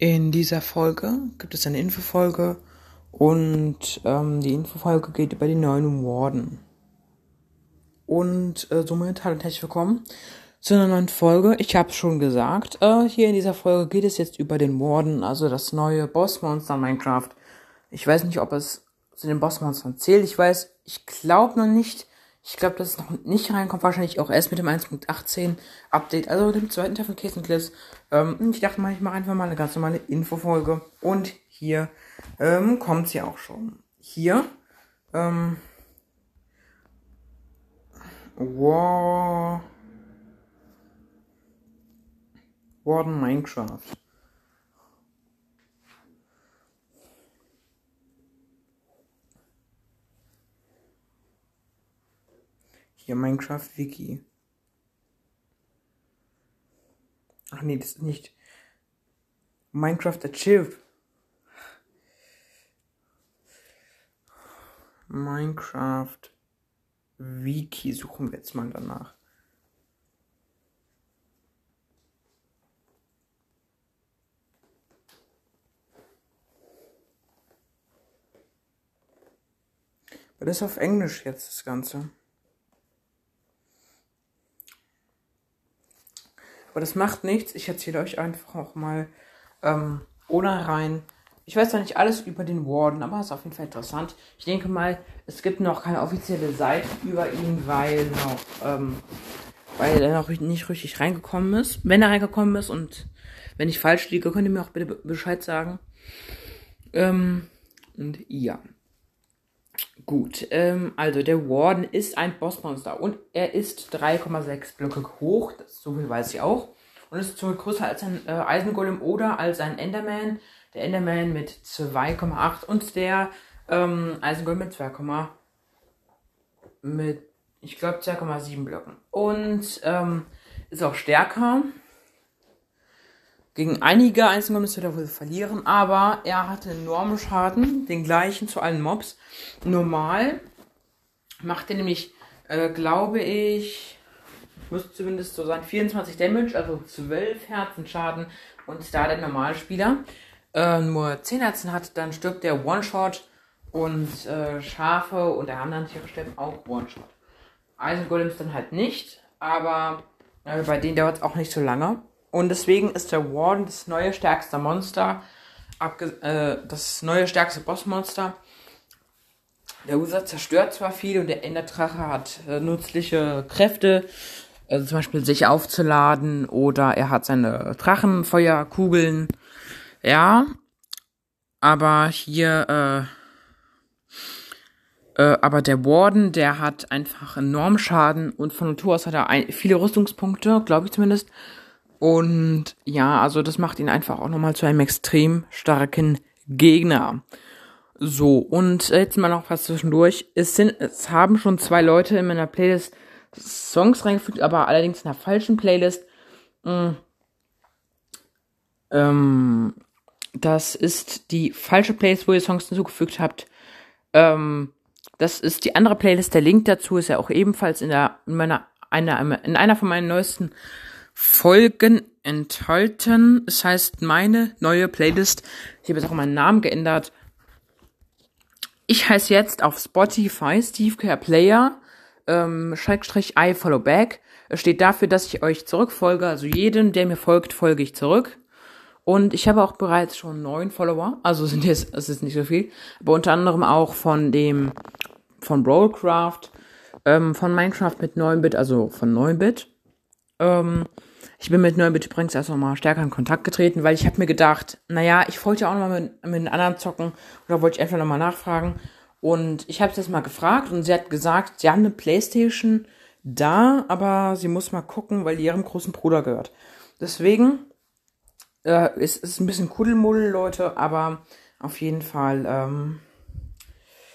In dieser Folge gibt es eine Infofolge und ähm, die Infofolge geht über die neuen Warden. Und äh, somit hallo und herzlich willkommen zu einer neuen Folge. Ich habe schon gesagt, äh, hier in dieser Folge geht es jetzt über den Warden, also das neue Bossmonster Minecraft. Ich weiß nicht, ob es zu den Bossmonstern zählt. Ich weiß, ich glaube noch nicht. Ich glaube, dass es noch nicht reinkommt. Wahrscheinlich auch erst mit dem 1.18 Update, also dem zweiten Teil von Case Clips. Ähm, ich dachte mal, ich mache einfach mal eine ganz normale Infofolge. Und hier ähm, kommt sie auch schon. Hier. Ähm, War. Warden Minecraft. Hier Minecraft Wiki. Ach nee, das ist nicht. Minecraft Achieve. Minecraft Wiki suchen wir jetzt mal danach. Das ist auf Englisch jetzt das Ganze. Aber das macht nichts. Ich erzähle euch einfach auch mal ähm, ohne rein. Ich weiß noch nicht alles über den Warden, aber es ist auf jeden Fall interessant. Ich denke mal, es gibt noch keine offizielle Seite über ihn, weil noch, ähm, weil er noch nicht richtig reingekommen ist. Wenn er reingekommen ist und wenn ich falsch liege, könnt ihr mir auch bitte Bescheid sagen. Ähm, und ja. Gut, ähm, also der Warden ist ein Bossmonster und er ist 3,6 Blöcke hoch, das, so viel weiß ich auch. Und ist somit größer als ein äh, Eisengolem oder als ein Enderman. Der Enderman mit 2,8 und der ähm, Eisengolem mit 2, mit, ich glaube, 2,7 Blöcken. Und ähm, ist auch stärker. Gegen einige Einzelgolems wird er wohl verlieren, aber er hatte enormen Schaden, den gleichen zu allen Mobs. Normal macht er nämlich, äh, glaube ich, müsste zumindest so sein, 24 Damage, also 12 Herzenschaden. Und da der Normalspieler äh, nur 10 Herzen hat, dann stirbt der One-Shot und äh, Schafe und der Tiere sterben auch One-Shot. Eisengolems dann halt nicht, aber äh, bei denen dauert es auch nicht so lange. Und deswegen ist der Warden das neue stärkste Monster, abge äh, das neue stärkste Bossmonster. Der User zerstört zwar viel und der Enderdrache hat äh, nützliche Kräfte, also zum Beispiel sich aufzuladen oder er hat seine Drachenfeuerkugeln. Ja, aber hier, äh, äh, aber der Warden, der hat einfach enorm Schaden und von Natur aus hat er ein, viele Rüstungspunkte, glaube ich zumindest. Und ja, also das macht ihn einfach auch nochmal zu einem extrem starken Gegner. So, und jetzt mal noch was zwischendurch. Es sind, es haben schon zwei Leute in meiner Playlist Songs reingefügt, aber allerdings in der falschen Playlist. Mm. Ähm, das ist die falsche Playlist, wo ihr Songs hinzugefügt habt. Ähm, das ist die andere Playlist. Der Link dazu ist ja auch ebenfalls in der in meiner einer in einer von meinen neuesten Folgen enthalten. Es heißt meine neue Playlist. Ich habe jetzt auch meinen Namen geändert. Ich heiße jetzt auf Spotify Steve Care Player ähm, Schrägstrich I follow back. Es steht dafür, dass ich euch zurückfolge. Also jedem, der mir folgt, folge ich zurück. Und ich habe auch bereits schon neun Follower. Also sind jetzt, es ist nicht so viel. Aber unter anderem auch von dem, von Rollcraft, ähm, von Minecraft mit 9-Bit, also von 9-Bit. Ähm, ich bin mit Neubit übrigens erst nochmal stärker in Kontakt getreten, weil ich habe mir gedacht, naja, ich wollte ja auch nochmal mit, mit anderen zocken oder wollte ich einfach nochmal nachfragen. Und ich habe es jetzt mal gefragt und sie hat gesagt, sie haben eine Playstation da, aber sie muss mal gucken, weil die ihrem großen Bruder gehört. Deswegen äh, ist es ein bisschen Kuddelmuddel, Leute, aber auf jeden Fall, ähm,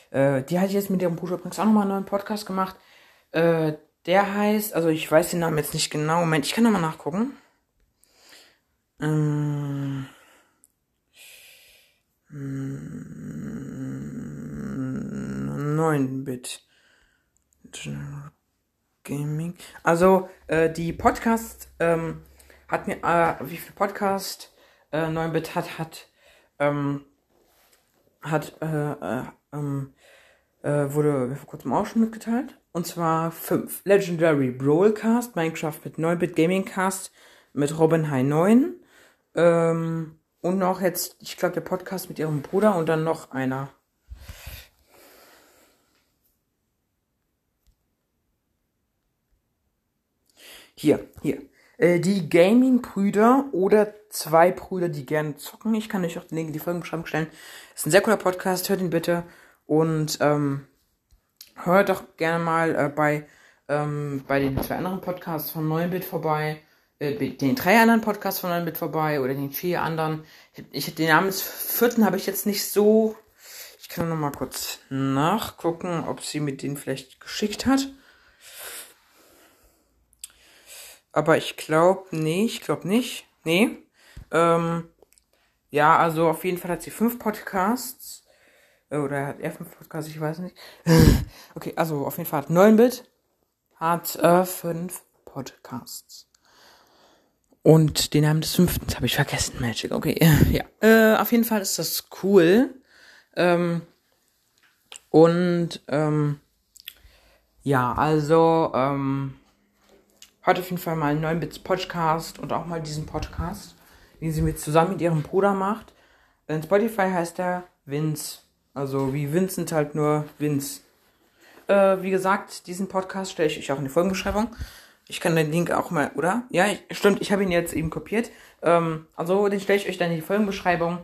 äh, die ich jetzt mit ihrem Bruder übrigens auch nochmal einen neuen Podcast gemacht. Äh, der heißt, also ich weiß den Namen jetzt nicht genau. Moment, ich kann nochmal nachgucken. Ähm, 9-Bit. Gaming. Also, äh, die Podcast ähm, hat mir, äh, wie viel Podcast? äh, 9-Bit hat, hat, ähm, hat, äh, äh, ähm, äh, wurde vor kurzem auch schon mitgeteilt. Und zwar 5. Legendary Broadcast, Minecraft mit 9-Bit Gaming Cast mit Robin High 9. Ähm, und noch jetzt, ich glaube, der Podcast mit ihrem Bruder und dann noch einer. Hier, hier. Äh, die Gaming-Brüder oder zwei Brüder, die gerne zocken. Ich kann euch auch den Link in die Folgenbeschreibung stellen. Ist ein sehr cooler Podcast, hört ihn bitte. Und ähm, hört doch gerne mal äh, bei, ähm, bei den zwei anderen Podcasts von 9-Bit vorbei. Äh, den drei anderen Podcasts von 9-Bit vorbei oder den vier anderen. Ich, ich den Namen des vierten habe ich jetzt nicht so. Ich kann noch mal kurz nachgucken, ob sie mit denen vielleicht geschickt hat. Aber ich glaube, nee, ich glaube nicht. Nee. Ähm, ja, also auf jeden Fall hat sie fünf Podcasts. Oder hat er fünf Podcasts, ich weiß nicht. okay, also auf jeden Fall hat 9-Bit hat äh, fünf Podcasts. Und den Namen des fünften habe ich vergessen, Magic. Okay, ja. Äh, auf jeden Fall ist das cool. Ähm, und ähm, ja, also ähm, Heute auf jeden Fall mal einen neuen Bits Podcast und auch mal diesen Podcast, den sie mit zusammen mit ihrem Bruder macht. In Spotify heißt er Vince. Also wie Vincent halt nur Vince. Äh, wie gesagt, diesen Podcast stelle ich euch auch in die Folgenbeschreibung. Ich kann den Link auch mal, oder? Ja, stimmt, ich habe ihn jetzt eben kopiert. Ähm, also den stelle ich euch dann in die Folgenbeschreibung.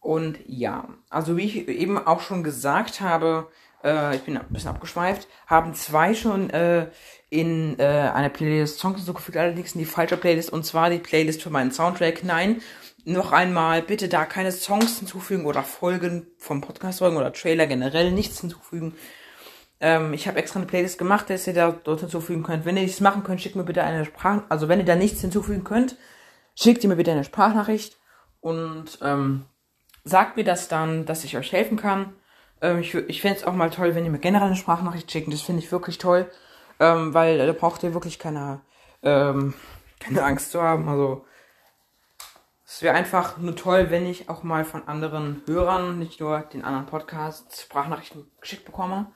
Und ja, also wie ich eben auch schon gesagt habe, äh, ich bin ein bisschen abgeschweift, haben zwei schon äh, in äh, einer Playlist Songs hinzugefügt, allerdings in die falsche Playlist, und zwar die Playlist für meinen Soundtrack. Nein, noch einmal, bitte da keine Songs hinzufügen oder Folgen vom Podcast-Folgen oder Trailer generell nichts hinzufügen. Ähm, ich habe extra eine Playlist gemacht, dass ihr da dort hinzufügen könnt. Wenn ihr nichts machen könnt, schickt mir bitte eine Sprach... Also wenn ihr da nichts hinzufügen könnt, schickt ihr mir bitte eine Sprachnachricht und ähm, sagt mir das dann, dass ich euch helfen kann. Ähm, ich ich fände es auch mal toll, wenn ihr mir generell eine Sprachnachricht schickt. Das finde ich wirklich toll. Ähm, weil da braucht ihr wirklich keine, ähm, keine Angst zu haben. Also es wäre einfach nur toll, wenn ich auch mal von anderen Hörern, nicht nur den anderen Podcasts, Sprachnachrichten geschickt bekomme.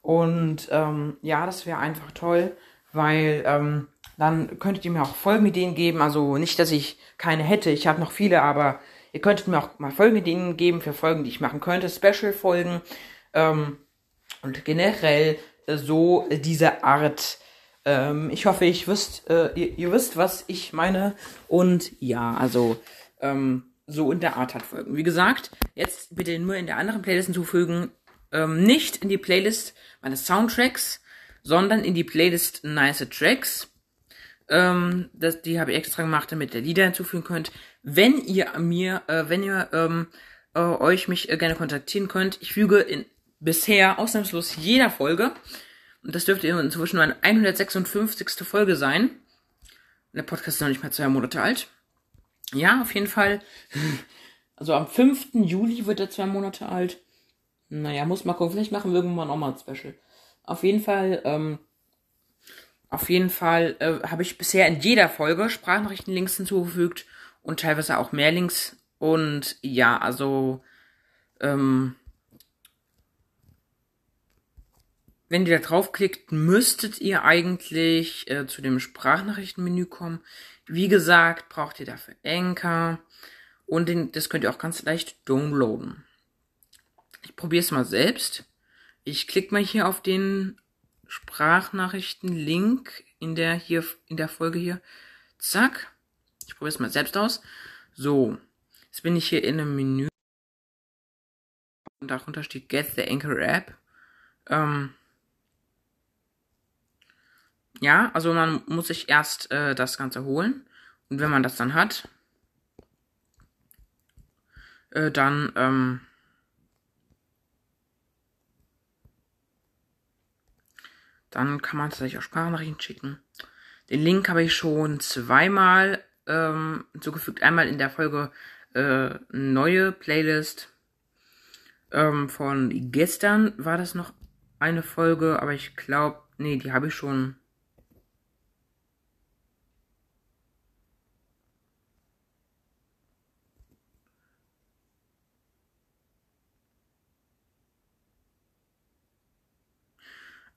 Und ähm, ja, das wäre einfach toll, weil ähm, dann könntet ihr mir auch Folgenideen geben. Also nicht, dass ich keine hätte, ich habe noch viele, aber Ihr könntet mir auch mal Folgenideen geben für Folgen, die ich machen könnte, Special-Folgen ähm, und generell äh, so diese Art. Ähm, ich hoffe, ich wisst, äh, ihr, ihr, wisst, was ich meine. Und ja, also ähm, so in der Art hat Folgen. Wie gesagt, jetzt bitte nur in der anderen Playlist hinzufügen. Ähm, nicht in die Playlist meines Soundtracks, sondern in die Playlist Nice Tracks. Ähm, das, die habe ich extra gemacht, damit ihr Lieder hinzufügen könnt. Wenn ihr mir, äh, wenn ihr ähm, äh, euch mich äh, gerne kontaktieren könnt, ich füge in bisher ausnahmslos jeder Folge, das dürfte inzwischen meine 156. Folge sein. Der Podcast ist noch nicht mal zwei Monate alt. Ja, auf jeden Fall. Also am 5. Juli wird er zwei Monate alt. Naja, muss mal gucken. Vielleicht machen wir irgendwann auch mal ein Special. Auf jeden Fall ähm, auf jeden Fall äh, habe ich bisher in jeder Folge Sprachnachrichtenlinks hinzugefügt und teilweise auch mehr Links. Und ja, also ähm, wenn ihr da draufklickt, müsstet ihr eigentlich äh, zu dem Sprachnachrichtenmenü kommen. Wie gesagt, braucht ihr dafür Anchor und den, das könnt ihr auch ganz leicht downloaden. Ich probiere es mal selbst. Ich klicke mal hier auf den Sprachnachrichten-Link in der hier, in der Folge hier. Zack. Ich probiere es mal selbst aus. So. Jetzt bin ich hier in einem Menü. Und darunter steht Get the Anchor App. Ähm, ja, also man muss sich erst äh, das Ganze holen. Und wenn man das dann hat, äh, dann ähm, Dann kann man tatsächlich auch Sprachnachrichten schicken. Den Link habe ich schon zweimal ähm, zugefügt. Einmal in der Folge äh, neue Playlist ähm, von gestern war das noch eine Folge, aber ich glaube, nee, die habe ich schon.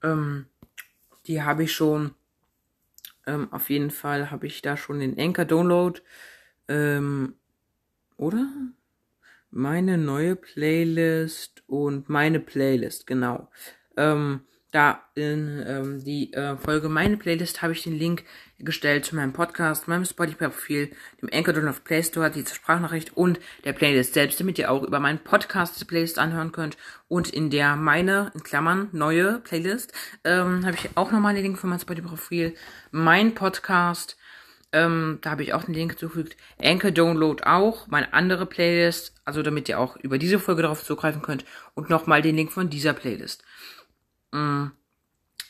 Ähm, die habe ich schon. Ähm, auf jeden Fall habe ich da schon den Anchor Download. Ähm, oder? Meine neue Playlist und meine Playlist, genau. Ähm, da in ähm, die äh, Folge meine Playlist habe ich den Link gestellt zu meinem Podcast, meinem Spotify-Profil, dem Anchor Download Play Store, die Sprachnachricht und der Playlist selbst, damit ihr auch über meinen Podcast die Playlist anhören könnt. Und in der meine, in Klammern, neue Playlist, ähm, habe ich auch nochmal den Link für mein Spotify-Profil, mein Podcast, ähm, da habe ich auch den Link zugefügt. Anchor Download auch, meine andere Playlist, also damit ihr auch über diese Folge darauf zugreifen könnt. Und nochmal den Link von dieser Playlist. Mhm.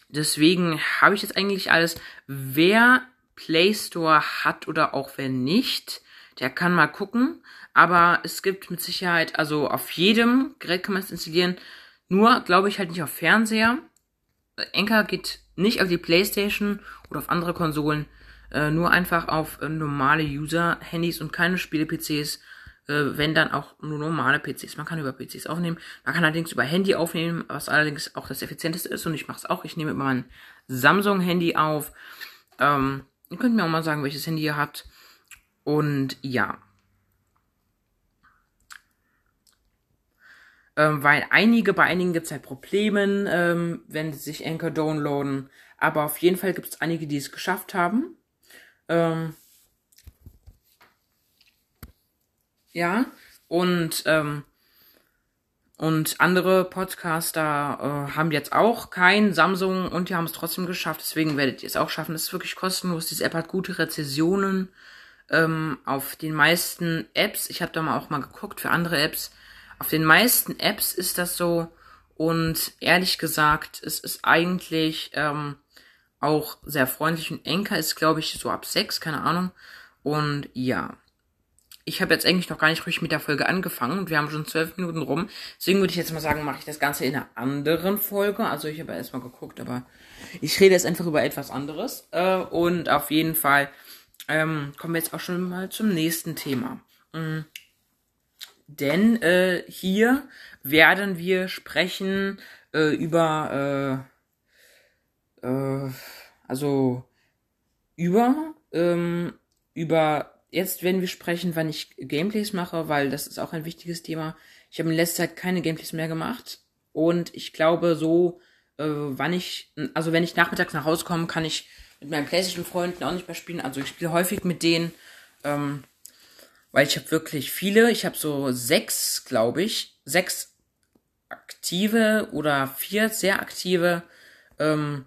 Deswegen habe ich jetzt eigentlich alles. Wer Play Store hat oder auch wer nicht, der kann mal gucken. Aber es gibt mit Sicherheit, also auf jedem Gerät kann man es installieren. Nur, glaube ich, halt nicht auf Fernseher. Anchor geht nicht auf die Playstation oder auf andere Konsolen. Äh, nur einfach auf äh, normale User-Handys und keine Spiele-PCs wenn dann auch nur normale PCs. Man kann über PCs aufnehmen. Man kann allerdings über Handy aufnehmen, was allerdings auch das effizienteste ist. Und ich mache es auch. Ich nehme über mein Samsung-Handy auf. Ähm, ihr könnt mir auch mal sagen, welches Handy ihr habt. Und ja. Ähm, weil einige, bei einigen gibt es halt Probleme, ähm, wenn sie sich Anchor downloaden. Aber auf jeden Fall gibt es einige, die es geschafft haben. Ähm, ja, und, ähm, und andere Podcaster äh, haben jetzt auch kein Samsung und die haben es trotzdem geschafft. Deswegen werdet ihr es auch schaffen. Es ist wirklich kostenlos. Diese App hat gute Rezessionen ähm, auf den meisten Apps. Ich habe da mal auch mal geguckt für andere Apps. Auf den meisten Apps ist das so. Und ehrlich gesagt, es ist eigentlich ähm, auch sehr freundlich. Und Enker ist, glaube ich, so ab sechs, keine Ahnung. Und ja, ich habe jetzt eigentlich noch gar nicht richtig mit der Folge angefangen und wir haben schon zwölf Minuten rum. Deswegen würde ich jetzt mal sagen, mache ich das Ganze in einer anderen Folge. Also ich habe erstmal geguckt, aber ich rede jetzt einfach über etwas anderes. Äh, und auf jeden Fall ähm, kommen wir jetzt auch schon mal zum nächsten Thema. Mhm. Denn äh, hier werden wir sprechen äh, über, äh, äh, also über, ähm, über jetzt werden wir sprechen, wann ich Gameplays mache, weil das ist auch ein wichtiges Thema. Ich habe in letzter Zeit keine Gameplays mehr gemacht und ich glaube so, äh, wann ich, also wenn ich nachmittags nach Hause komme, kann ich mit meinen PlayStation-Freunden auch nicht mehr spielen. Also ich spiele häufig mit denen, ähm, weil ich habe wirklich viele. Ich habe so sechs, glaube ich, sechs aktive oder vier sehr aktive. Ähm,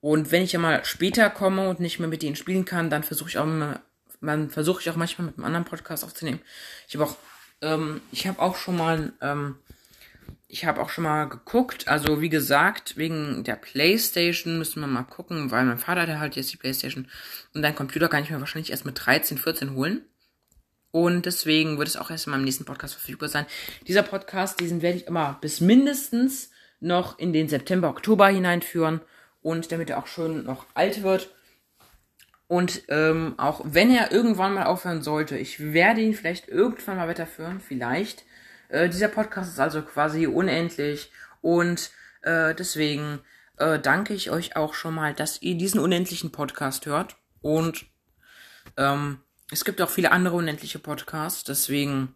und wenn ich ja mal später komme und nicht mehr mit denen spielen kann, dann versuche ich auch mal man versuche ich auch manchmal mit einem anderen Podcast aufzunehmen. Ich habe auch, ähm, ich habe auch schon mal, ähm, ich habe auch schon mal geguckt. Also wie gesagt, wegen der PlayStation müssen wir mal gucken, weil mein Vater der halt jetzt die PlayStation und dein Computer kann ich mir wahrscheinlich erst mit 13, 14 holen. Und deswegen wird es auch erst in meinem nächsten Podcast verfügbar sein. Dieser Podcast, diesen werde ich immer bis mindestens noch in den September, Oktober hineinführen. Und damit er auch schön noch alt wird, und ähm, auch wenn er irgendwann mal aufhören sollte, ich werde ihn vielleicht irgendwann mal weiterführen, vielleicht. Äh, dieser Podcast ist also quasi unendlich und äh, deswegen äh, danke ich euch auch schon mal, dass ihr diesen unendlichen Podcast hört. Und ähm, es gibt auch viele andere unendliche Podcasts, deswegen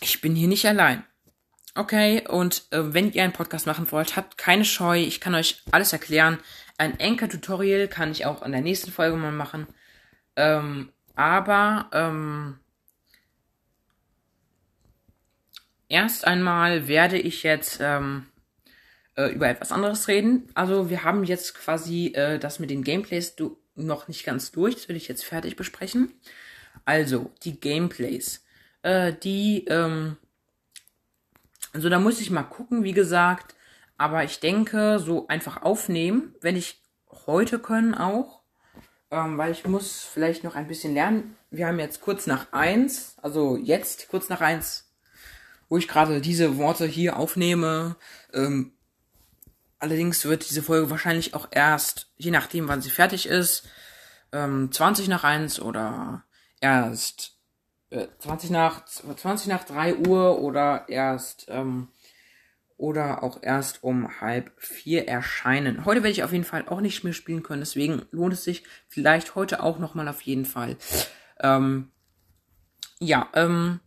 ich bin hier nicht allein. Okay, und äh, wenn ihr einen Podcast machen wollt, habt keine Scheu, ich kann euch alles erklären. Ein Anchor-Tutorial kann ich auch in der nächsten Folge mal machen. Ähm, aber ähm, erst einmal werde ich jetzt ähm, äh, über etwas anderes reden. Also wir haben jetzt quasi äh, das mit den Gameplays noch nicht ganz durch. Das will ich jetzt fertig besprechen. Also die Gameplays. Äh, die, ähm, also da muss ich mal gucken, wie gesagt, aber ich denke, so einfach aufnehmen, wenn ich heute können auch, ähm, weil ich muss vielleicht noch ein bisschen lernen. Wir haben jetzt kurz nach eins, also jetzt kurz nach eins, wo ich gerade diese Worte hier aufnehme. Ähm, allerdings wird diese Folge wahrscheinlich auch erst, je nachdem, wann sie fertig ist, ähm, 20 nach eins oder erst äh, 20 nach 20 nach 3 Uhr oder erst ähm, oder auch erst um halb vier erscheinen. Heute werde ich auf jeden Fall auch nicht mehr spielen können, deswegen lohnt es sich vielleicht heute auch nochmal auf jeden Fall. Ähm, ja, ähm,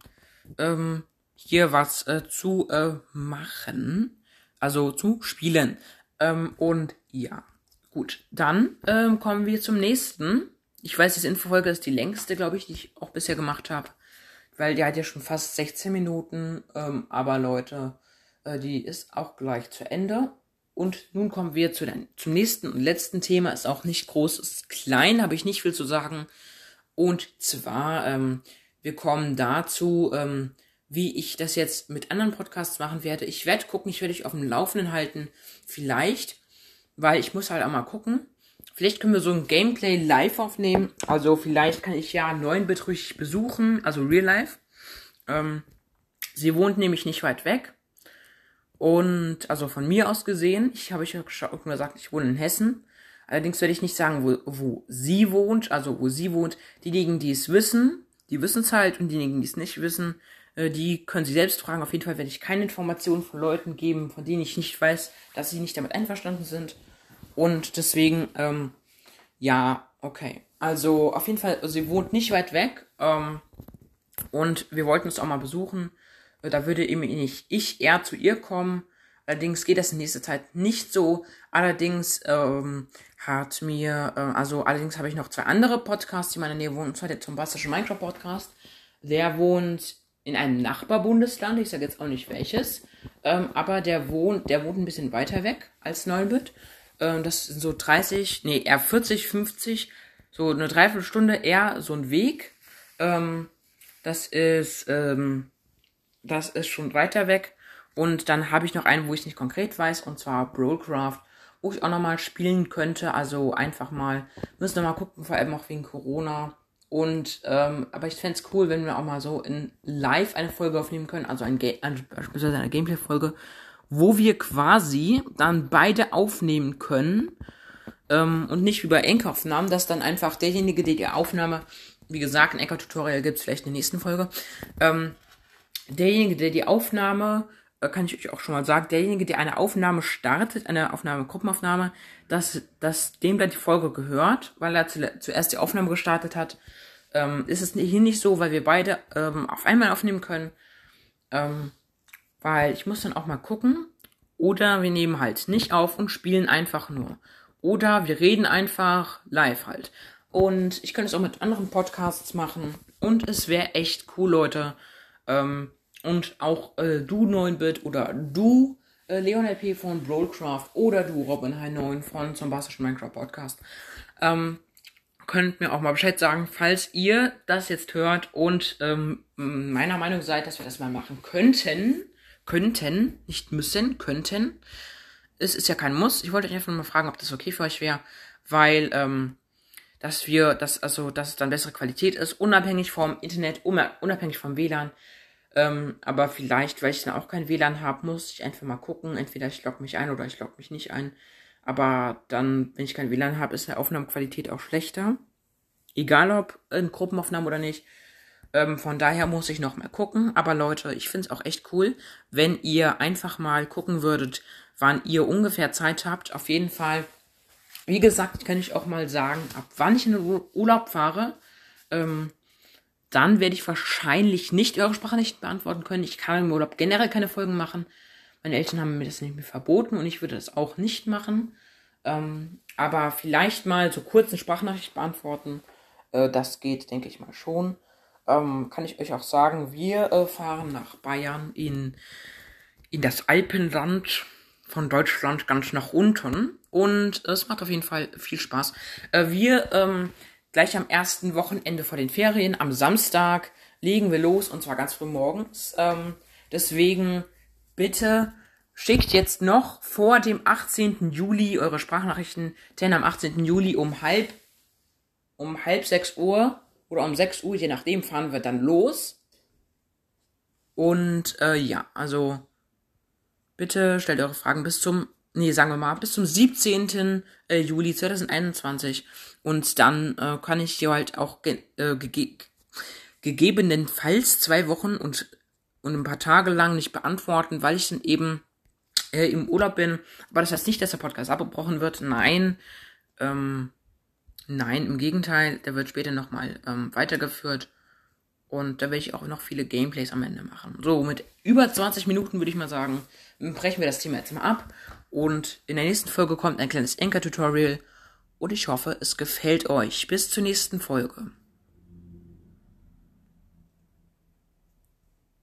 ähm, hier was äh, zu äh, machen, also zu spielen. Ähm, und ja, gut, dann ähm, kommen wir zum nächsten. Ich weiß, diese Infofolge ist die längste, glaube ich, die ich auch bisher gemacht habe, weil die hat ja schon fast 16 Minuten. Ähm, aber Leute, äh, die ist auch gleich zu Ende. Und nun kommen wir zu den, zum nächsten und letzten Thema. Ist auch nicht groß, ist klein, habe ich nicht viel zu sagen. Und zwar, ähm, wir kommen dazu, ähm, wie ich das jetzt mit anderen Podcasts machen werde. Ich werde gucken, ich werde euch auf dem Laufenden halten. Vielleicht, weil ich muss halt auch mal gucken. Vielleicht können wir so ein Gameplay live aufnehmen. Also vielleicht kann ich ja 9-Bit richtig besuchen, also real life. Ähm, sie wohnt nämlich nicht weit weg. Und also von mir aus gesehen, ich habe ja schon gesagt, ich wohne in Hessen. Allerdings werde ich nicht sagen, wo, wo sie wohnt, also wo sie wohnt. Diejenigen, die es wissen, die wissen es halt und diejenigen, die es nicht wissen, äh, die können sie selbst fragen. Auf jeden Fall werde ich keine Informationen von Leuten geben, von denen ich nicht weiß, dass sie nicht damit einverstanden sind. Und deswegen, ähm, ja, okay. Also auf jeden Fall, sie wohnt nicht weit weg. Ähm, und wir wollten es auch mal besuchen. Äh, da würde eben nicht ich eher zu ihr kommen. Allerdings geht das in nächster Zeit nicht so. Allerdings ähm, hat mir, äh, also allerdings habe ich noch zwei andere Podcasts, die in meiner Nähe wohnen. Und zwar der Tombastische Minecraft Podcast. Der wohnt in einem Nachbarbundesland. Ich sage jetzt auch nicht welches. Ähm, aber der wohnt, der wohnt ein bisschen weiter weg als Neubüt. Ähm, das sind so 30, nee, eher 40, 50, so eine Dreiviertelstunde eher so ein Weg. Ähm, das ist, ähm, das ist schon weiter weg. Und dann habe ich noch einen, wo ich nicht konkret weiß, und zwar Brawlcraft, wo ich auch nochmal spielen könnte. Also einfach mal, müssen wir mal gucken, vor allem auch wegen Corona. Und, ähm, aber ich fände es cool, wenn wir auch mal so in live eine Folge aufnehmen können, also ein Ga beispielsweise eine Gameplay-Folge, wo wir quasi dann beide aufnehmen können ähm, und nicht wie bei Enker-Aufnahmen, dass dann einfach derjenige, der die Aufnahme, wie gesagt, ein Enker-Tutorial gibt es vielleicht in der nächsten Folge, ähm, derjenige, der die Aufnahme, äh, kann ich euch auch schon mal sagen, derjenige, der eine Aufnahme startet, eine Aufnahme, Gruppenaufnahme, dass, dass dem dann die Folge gehört, weil er zu, zuerst die Aufnahme gestartet hat. Ähm, ist es hier nicht so, weil wir beide ähm, auf einmal aufnehmen können. Ähm, weil ich muss dann auch mal gucken. Oder wir nehmen halt nicht auf und spielen einfach nur. Oder wir reden einfach live halt. Und ich könnte es auch mit anderen Podcasts machen. Und es wäre echt cool, Leute. Ähm, und auch äh, du 9-Bit oder du äh, Leon LP von Broadcraft oder du Robin High 9 von zum Bastischen Minecraft Podcast. Ähm, könnt mir auch mal Bescheid sagen, falls ihr das jetzt hört und ähm, meiner Meinung seid, dass wir das mal machen könnten. Könnten, nicht müssen, könnten. Es ist ja kein Muss. Ich wollte euch einfach mal fragen, ob das okay für euch wäre, weil ähm, dass wir, dass, also, dass es dann bessere Qualität ist, unabhängig vom Internet, unabhängig vom WLAN. Ähm, aber vielleicht, weil ich dann auch kein WLAN habe, muss ich einfach mal gucken. Entweder ich logge mich ein oder ich logge mich nicht ein. Aber dann, wenn ich kein WLAN habe, ist die Aufnahmequalität auch schlechter. Egal ob in Gruppenaufnahmen oder nicht. Ähm, von daher muss ich noch mal gucken. Aber Leute, ich finde es auch echt cool, wenn ihr einfach mal gucken würdet, wann ihr ungefähr Zeit habt. Auf jeden Fall wie gesagt, kann ich auch mal sagen, ab wann ich in den Urlaub fahre, ähm, dann werde ich wahrscheinlich nicht eure Sprache nicht beantworten können. Ich kann im Urlaub generell keine Folgen machen. Meine Eltern haben mir das nicht mehr verboten und ich würde das auch nicht machen. Ähm, aber vielleicht mal so kurz eine Sprachnachricht beantworten. Äh, das geht, denke ich mal schon. Ähm, kann ich euch auch sagen, wir äh, fahren nach Bayern in, in das Alpenland von Deutschland ganz nach unten. Und es macht auf jeden Fall viel Spaß. Äh, wir ähm, gleich am ersten Wochenende vor den Ferien, am Samstag, legen wir los und zwar ganz früh morgens. Ähm, deswegen bitte schickt jetzt noch vor dem 18. Juli eure Sprachnachrichten, denn am 18. Juli um halb, um halb sechs Uhr oder um 6 Uhr, je nachdem, fahren wir dann los. Und äh, ja, also bitte stellt eure Fragen bis zum nee, sagen wir mal, bis zum 17. Äh, Juli 2021. Und dann äh, kann ich dir halt auch ge äh, gege gegebenenfalls zwei Wochen und, und ein paar Tage lang nicht beantworten, weil ich dann eben äh, im Urlaub bin. Aber das heißt nicht, dass der Podcast abgebrochen wird. Nein. Ähm, nein, im Gegenteil, der wird später nochmal ähm, weitergeführt. Und da werde ich auch noch viele Gameplays am Ende machen. So, mit über 20 Minuten würde ich mal sagen, brechen wir das Thema jetzt mal ab. Und in der nächsten Folge kommt ein kleines Anchor-Tutorial. Und ich hoffe, es gefällt euch. Bis zur nächsten Folge.